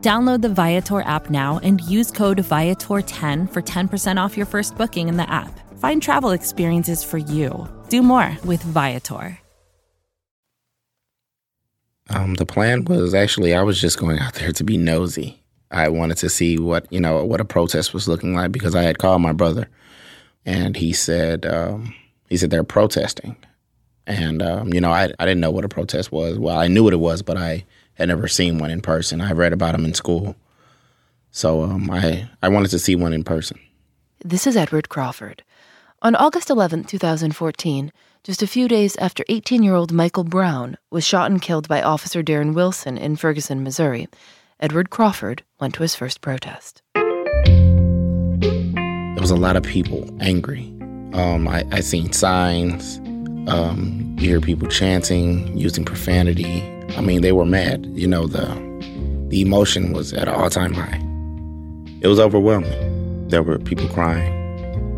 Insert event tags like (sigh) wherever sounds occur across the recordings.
Download the Viator app now and use code Viator10 for 10% off your first booking in the app. Find travel experiences for you. Do more with Viator. Um, the plan was actually I was just going out there to be nosy. I wanted to see what you know what a protest was looking like because I had called my brother, and he said um, he said they're protesting, and um, you know I I didn't know what a protest was. Well, I knew what it was, but I had never seen one in person. I read about them in school, so um, I I wanted to see one in person. This is Edward Crawford. On August 11, 2014, just a few days after 18 year old Michael Brown was shot and killed by Officer Darren Wilson in Ferguson, Missouri, Edward Crawford went to his first protest. There was a lot of people angry. Um, I, I seen signs. Um, you hear people chanting, using profanity. I mean, they were mad. You know, the the emotion was at an all time high. It was overwhelming. There were people crying.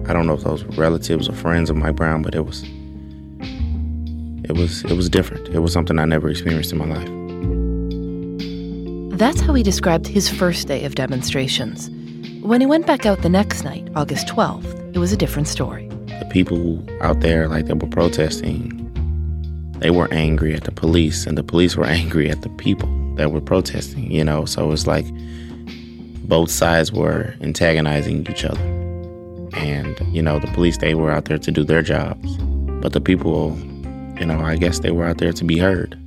I don't know if those were relatives or friends of Mike Brown, but it was it was it was different. It was something I never experienced in my life. That's how he described his first day of demonstrations. When he went back out the next night, August 12th, it was a different story. The people out there, like that were protesting, they were angry at the police, and the police were (laughs) angry at the people that were protesting. You know, so it's like both sides were antagonizing each other. And, you know, the police, they were out there to do their jobs. But the people, you know, I guess they were out there to be heard.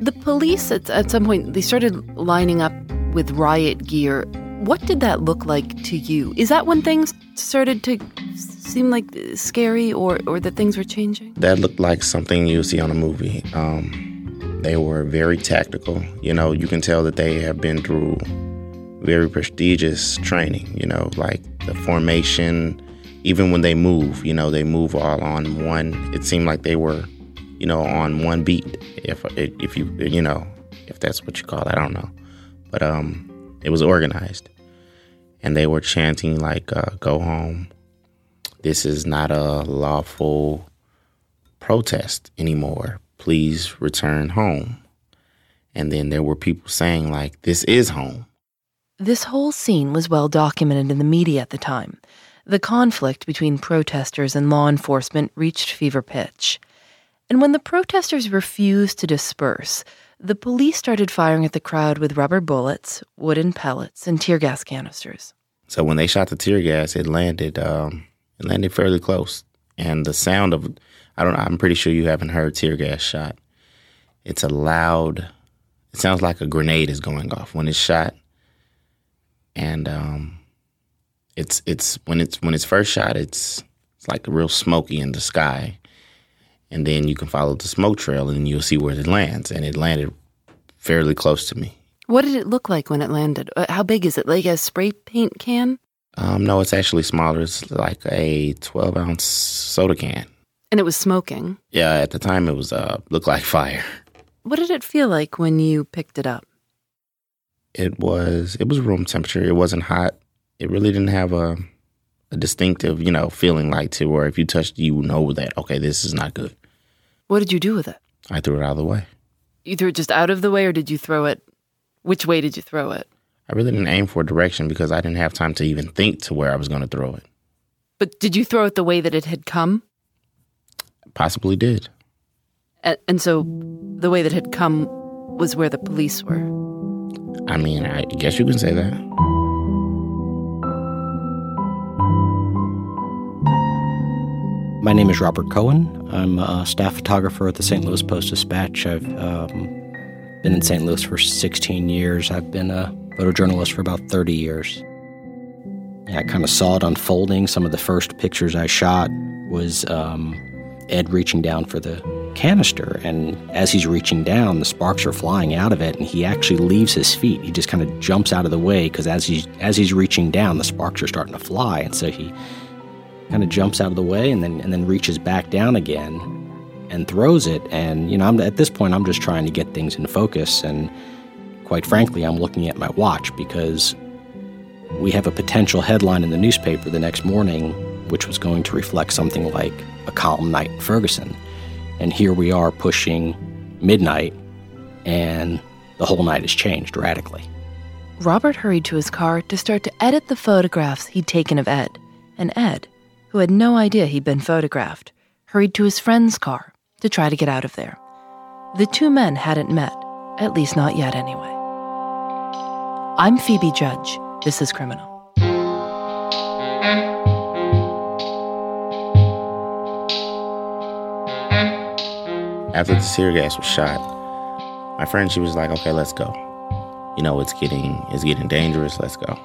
The police, at, at some point, they started lining up with riot gear. What did that look like to you? Is that when things started to seem like scary or, or that things were changing? That looked like something you see on a movie. Um, they were very tactical. You know, you can tell that they have been through very prestigious training, you know, like the formation, even when they move, you know, they move all on one. It seemed like they were, you know, on one beat. If if you you know, if that's what you call it, I don't know, but um, it was organized, and they were chanting like uh, "Go home." This is not a lawful protest anymore. Please return home. And then there were people saying like, "This is home." This whole scene was well documented in the media at the time. The conflict between protesters and law enforcement reached fever pitch. And when the protesters refused to disperse, the police started firing at the crowd with rubber bullets, wooden pellets, and tear gas canisters. So when they shot the tear gas, it landed um, landed fairly close, and the sound of I don't know. I'm pretty sure you haven't heard tear gas shot. It's a loud. It sounds like a grenade is going off when it's shot and um, it's it's when it's when it's first shot, it's it's like real smoky in the sky, and then you can follow the smoke trail, and you'll see where it lands, and it landed fairly close to me. What did it look like when it landed? Uh, how big is it? Like a spray paint can? Um, no, it's actually smaller. It's like a 12 ounce soda can. And it was smoking. Yeah, at the time it was uh looked like fire. What did it feel like when you picked it up? it was it was room temperature. It wasn't hot. It really didn't have a a distinctive, you know, feeling like to where if you touched you know that okay, this is not good. What did you do with it? I threw it out of the way. You threw it just out of the way, or did you throw it? Which way did you throw it? I really didn't aim for a direction because I didn't have time to even think to where I was going to throw it. But did you throw it the way that it had come? Possibly did. And so the way that had come was where the police were. I mean, I guess you can say that. My name is Robert Cohen. I'm a staff photographer at the St. Louis Post Dispatch. I've um, been in St. Louis for 16 years. I've been a photojournalist for about 30 years. I kind of saw it unfolding. Some of the first pictures I shot was um, Ed reaching down for the canister. And as he's reaching down, the sparks are flying out of it, and he actually leaves his feet. He just kind of jumps out of the way because as he's as he's reaching down, the sparks are starting to fly, and so he kind of jumps out of the way and then and then reaches back down again and throws it. And you know, I'm, at this point, I'm just trying to get things in focus, and quite frankly, I'm looking at my watch because we have a potential headline in the newspaper the next morning, which was going to reflect something like a calm night in Ferguson. And here we are pushing midnight, and the whole night has changed radically. Robert hurried to his car to start to edit the photographs he'd taken of Ed. And Ed, who had no idea he'd been photographed, hurried to his friend's car to try to get out of there. The two men hadn't met, at least not yet anyway. I'm Phoebe Judge. This is Criminal. After the tear gas was shot, my friend she was like, "Okay, let's go. You know, it's getting it's getting dangerous. Let's go."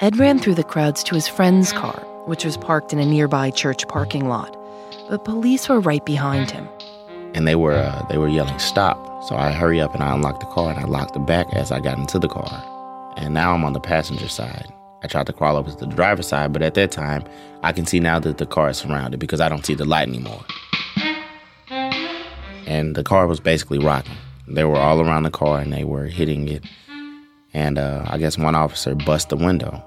Ed ran through the crowds to his friend's car, which was parked in a nearby church parking lot, but police were right behind him. And they were uh, they were yelling, "Stop!" So I hurry up and I unlocked the car and I locked the back as I got into the car. And now I'm on the passenger side. I tried to crawl over to the driver's side, but at that time, I can see now that the car is surrounded because I don't see the light anymore and the car was basically rocking. They were all around the car and they were hitting it. And uh, I guess one officer bust the window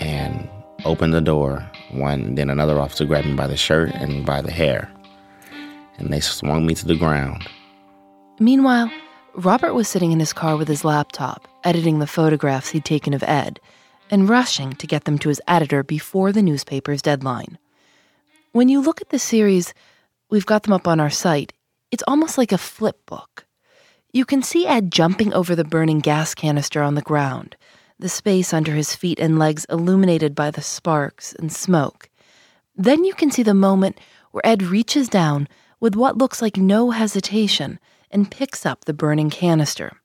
and opened the door. One, then another officer grabbed me by the shirt and by the hair, and they swung me to the ground. Meanwhile, Robert was sitting in his car with his laptop, editing the photographs he'd taken of Ed, and rushing to get them to his editor before the newspaper's deadline. When you look at the series, we've got them up on our site, it's almost like a flip book. You can see Ed jumping over the burning gas canister on the ground, the space under his feet and legs illuminated by the sparks and smoke. Then you can see the moment where Ed reaches down with what looks like no hesitation and picks up the burning canister.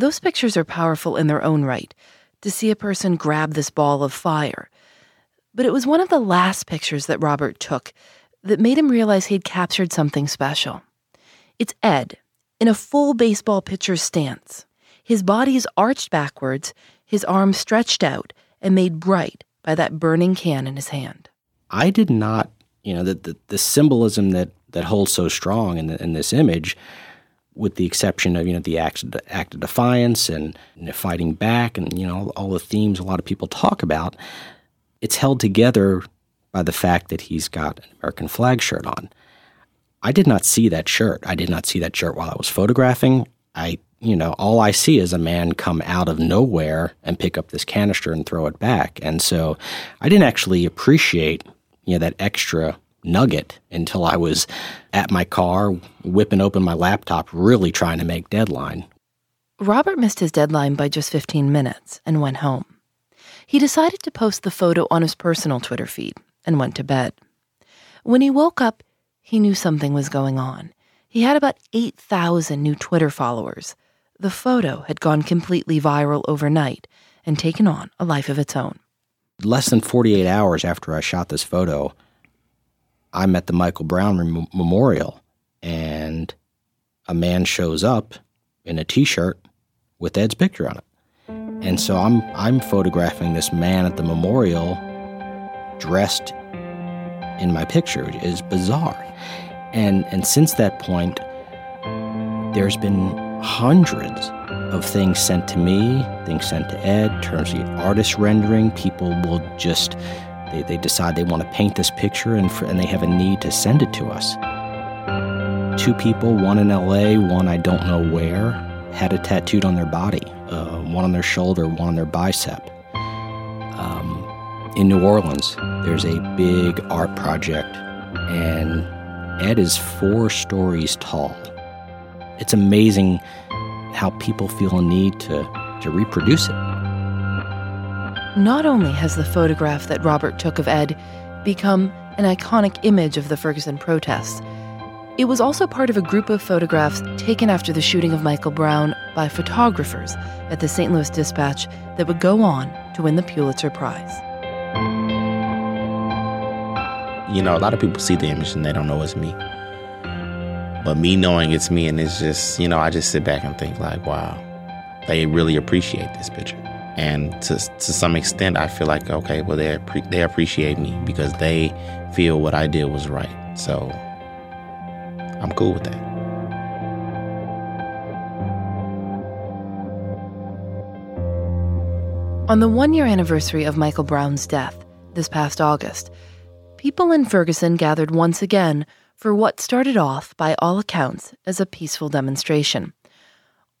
Those pictures are powerful in their own right, to see a person grab this ball of fire. But it was one of the last pictures that Robert took that made him realize he'd captured something special. It's Ed, in a full baseball pitcher's stance. His body is arched backwards, his arms stretched out and made bright by that burning can in his hand. I did not, you know, the, the, the symbolism that, that holds so strong in, the, in this image, with the exception of, you know, the act, act of defiance and know, fighting back and, you know, all the themes a lot of people talk about, it's held together by the fact that he's got an American flag shirt on. I did not see that shirt. I did not see that shirt while I was photographing. I, you know, all I see is a man come out of nowhere and pick up this canister and throw it back. And so I didn't actually appreciate, you know, that extra nugget until I was at my car, whipping open my laptop, really trying to make deadline. Robert missed his deadline by just 15 minutes and went home. He decided to post the photo on his personal Twitter feed and went to bed. When he woke up, he knew something was going on. He had about 8,000 new Twitter followers. The photo had gone completely viral overnight and taken on a life of its own. Less than 48 hours after I shot this photo, I'm at the Michael Brown Mem- Memorial, and a man shows up in a T-shirt with Ed's picture on it. And so I'm I'm photographing this man at the memorial dressed in my picture is bizarre. And and since that point, there's been hundreds of things sent to me, things sent to Ed, terms of the artist rendering. People will just they, they decide they want to paint this picture and for, and they have a need to send it to us. Two people, one in LA, one I don't know where, had it tattooed on their body, uh, one on their shoulder, one on their bicep. Um, in New Orleans, there's a big art project, and Ed is four stories tall. It's amazing how people feel a need to, to reproduce it. Not only has the photograph that Robert took of Ed become an iconic image of the Ferguson protests, it was also part of a group of photographs taken after the shooting of Michael Brown by photographers at the St. Louis Dispatch that would go on to win the Pulitzer Prize. You know, a lot of people see the image and they don't know it's me. But me knowing it's me, and it's just, you know, I just sit back and think, like, wow, they really appreciate this picture. And to, to some extent, I feel like, okay, well, they, they appreciate me because they feel what I did was right. So I'm cool with that. On the one year anniversary of Michael Brown's death, this past August, people in Ferguson gathered once again for what started off, by all accounts, as a peaceful demonstration.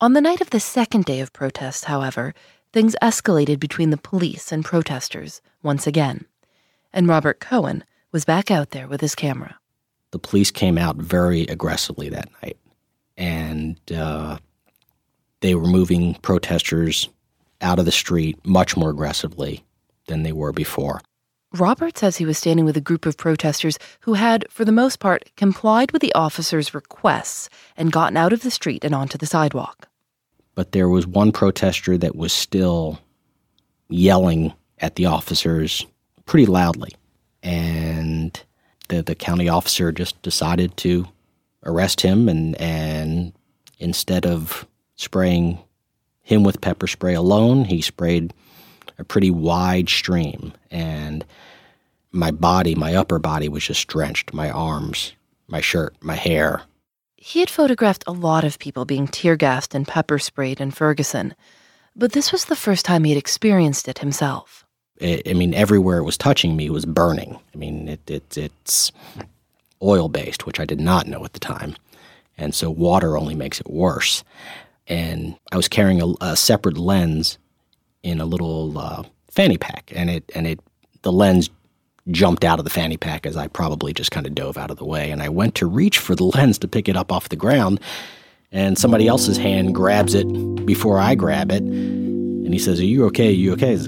On the night of the second day of protest, however, things escalated between the police and protesters once again. And Robert Cohen was back out there with his camera. The police came out very aggressively that night, and uh, they were moving protesters out of the street much more aggressively than they were before. Robert says he was standing with a group of protesters who had, for the most part, complied with the officers' requests and gotten out of the street and onto the sidewalk. But there was one protester that was still yelling at the officers pretty loudly. And the, the county officer just decided to arrest him and, and instead of spraying him with pepper spray alone, he sprayed a pretty wide stream, and my body, my upper body, was just drenched. My arms, my shirt, my hair. He had photographed a lot of people being tear gassed and pepper sprayed in Ferguson, but this was the first time he had experienced it himself. It, I mean, everywhere it was touching me was burning. I mean, it, it, it's oil based, which I did not know at the time. And so water only makes it worse. And I was carrying a, a separate lens in a little uh, fanny pack, and it and it the lens jumped out of the fanny pack as I probably just kind of dove out of the way, and I went to reach for the (laughs) lens to pick it up off the ground, and somebody else's hand grabs it before I grab it, and he says, "Are you okay? Are you okay?"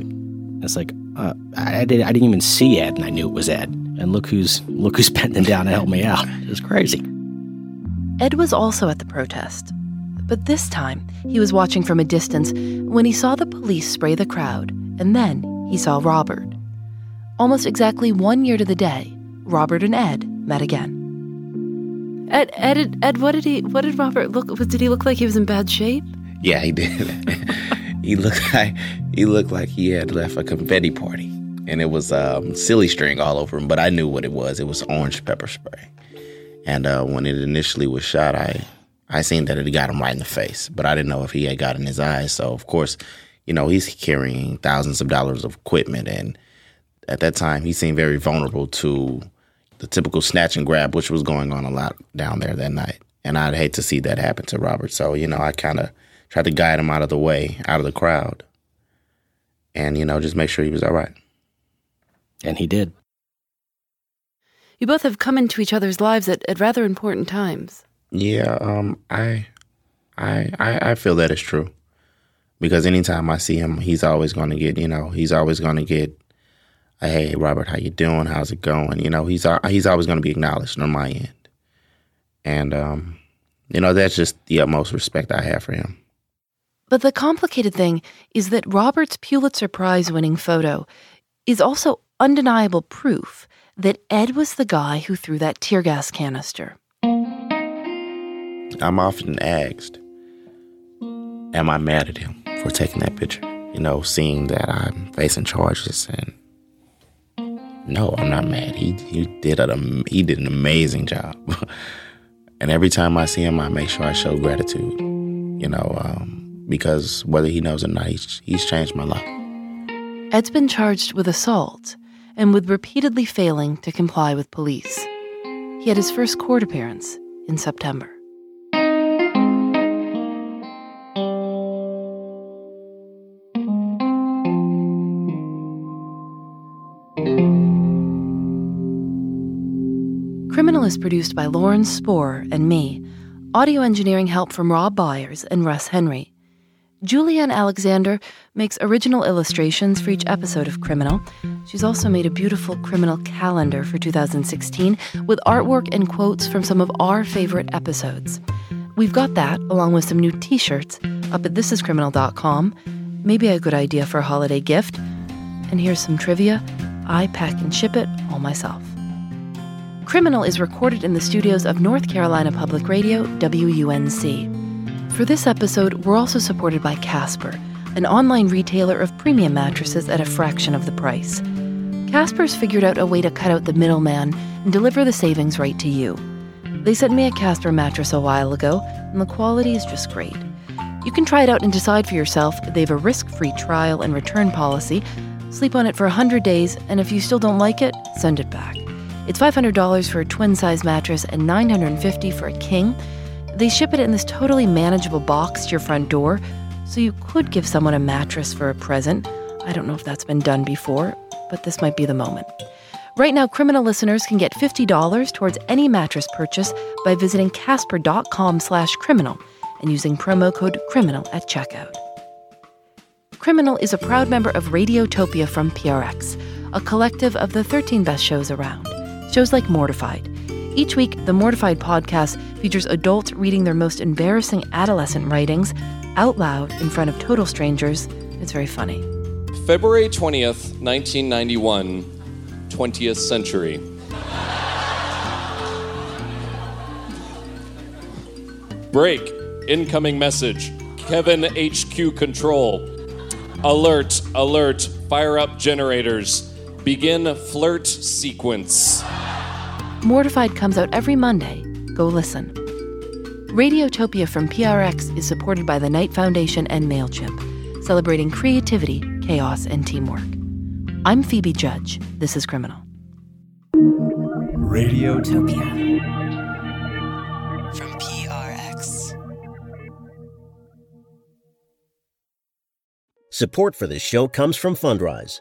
It's like uh, I, did, I didn't even see Ed, and I knew it was Ed. And look who's look who's (laughs) bending down to help me out. It's crazy. Ed was also at the protest, but this time, he was watching from a distance when he saw the police spray the crowd, and then he saw Robert. Almost exactly one year to the day, Robert and Ed met again. Ed, Ed, Ed, what did he? What did Robert look? Did he look like he was in bad shape? Yeah, he did. (laughs) he looked like he looked like he had left a confetti party, and it was um, silly string all over him. But I knew what it was. It was orange pepper spray. And uh, when it initially was shot, I I seen that it got him right in the face, but I didn't know if he had got in his eyes. So of course, you know, he's carrying thousands of dollars of equipment, and at that time, he seemed very vulnerable to the typical snatch and grab, which was going on a lot down there that night. And I'd hate to see that happen to Robert. So you know, I kind of tried to guide him out of the way, out of the crowd, and you know, just make sure he was all right. And he did. You both have come into each other's lives at, at rather important times. Yeah, um, I, I, I, I feel that is true, because anytime I see him, he's always going to get, you know, he's always going to get, hey, Robert, how you doing? How's it going? You know, he's he's always going to be acknowledged on my end, and um, you know, that's just the utmost respect I have for him. But the complicated thing is that Robert's Pulitzer Prize winning photo is also undeniable proof that Ed was the guy who threw that tear gas canister. I'm often asked, Am I mad at him for taking that picture? You know, seeing that I'm facing charges and no, I'm not mad. He he did a he did an amazing job, (laughs) and every time I see him, I make sure I show gratitude. You know, um, because whether he knows or not, he's, he's changed my life. Ed's been charged with assault and with repeatedly failing to comply with police. He had his first court appearance in September. Criminal is produced by Lauren Spohr and me. Audio engineering help from Rob Byers and Russ Henry. Julienne Alexander makes original illustrations for each episode of Criminal. She's also made a beautiful criminal calendar for 2016 with artwork and quotes from some of our favorite episodes. We've got that, along with some new t shirts, up at thisiscriminal.com. Maybe a good idea for a holiday gift. And here's some trivia I pack and ship it all myself. Criminal is recorded in the studios of North Carolina Public Radio, WUNC. For this episode, we're also supported by Casper, an online retailer of premium mattresses at a fraction of the price. Casper's figured out a way to cut out the middleman and deliver the savings right to you. They sent me a Casper mattress a while ago, and the quality is just great. You can try it out and decide for yourself. They have a risk free trial and return policy. Sleep on it for 100 days, and if you still don't like it, send it back. It's $500 for a twin size mattress and $950 for a king. They ship it in this totally manageable box to your front door, so you could give someone a mattress for a present. I don't know if that's been done before, but this might be the moment. Right now, criminal listeners can get $50 towards any mattress purchase by visiting casper.com slash criminal and using promo code criminal at checkout. Criminal is a proud member of Radiotopia from PRX, a collective of the 13 best shows around. Shows like Mortified. Each week, the Mortified podcast features adults reading their most embarrassing adolescent writings out loud in front of total strangers. It's very funny. February 20th, 1991, 20th century. Break. Incoming message. Kevin HQ control. Alert, alert, fire up generators. Begin flirt sequence. Mortified comes out every Monday. Go listen. Radiotopia from PRX is supported by the Knight Foundation and MailChimp, celebrating creativity, chaos, and teamwork. I'm Phoebe Judge. This is Criminal. Radiotopia from PRX. Support for this show comes from Fundrise.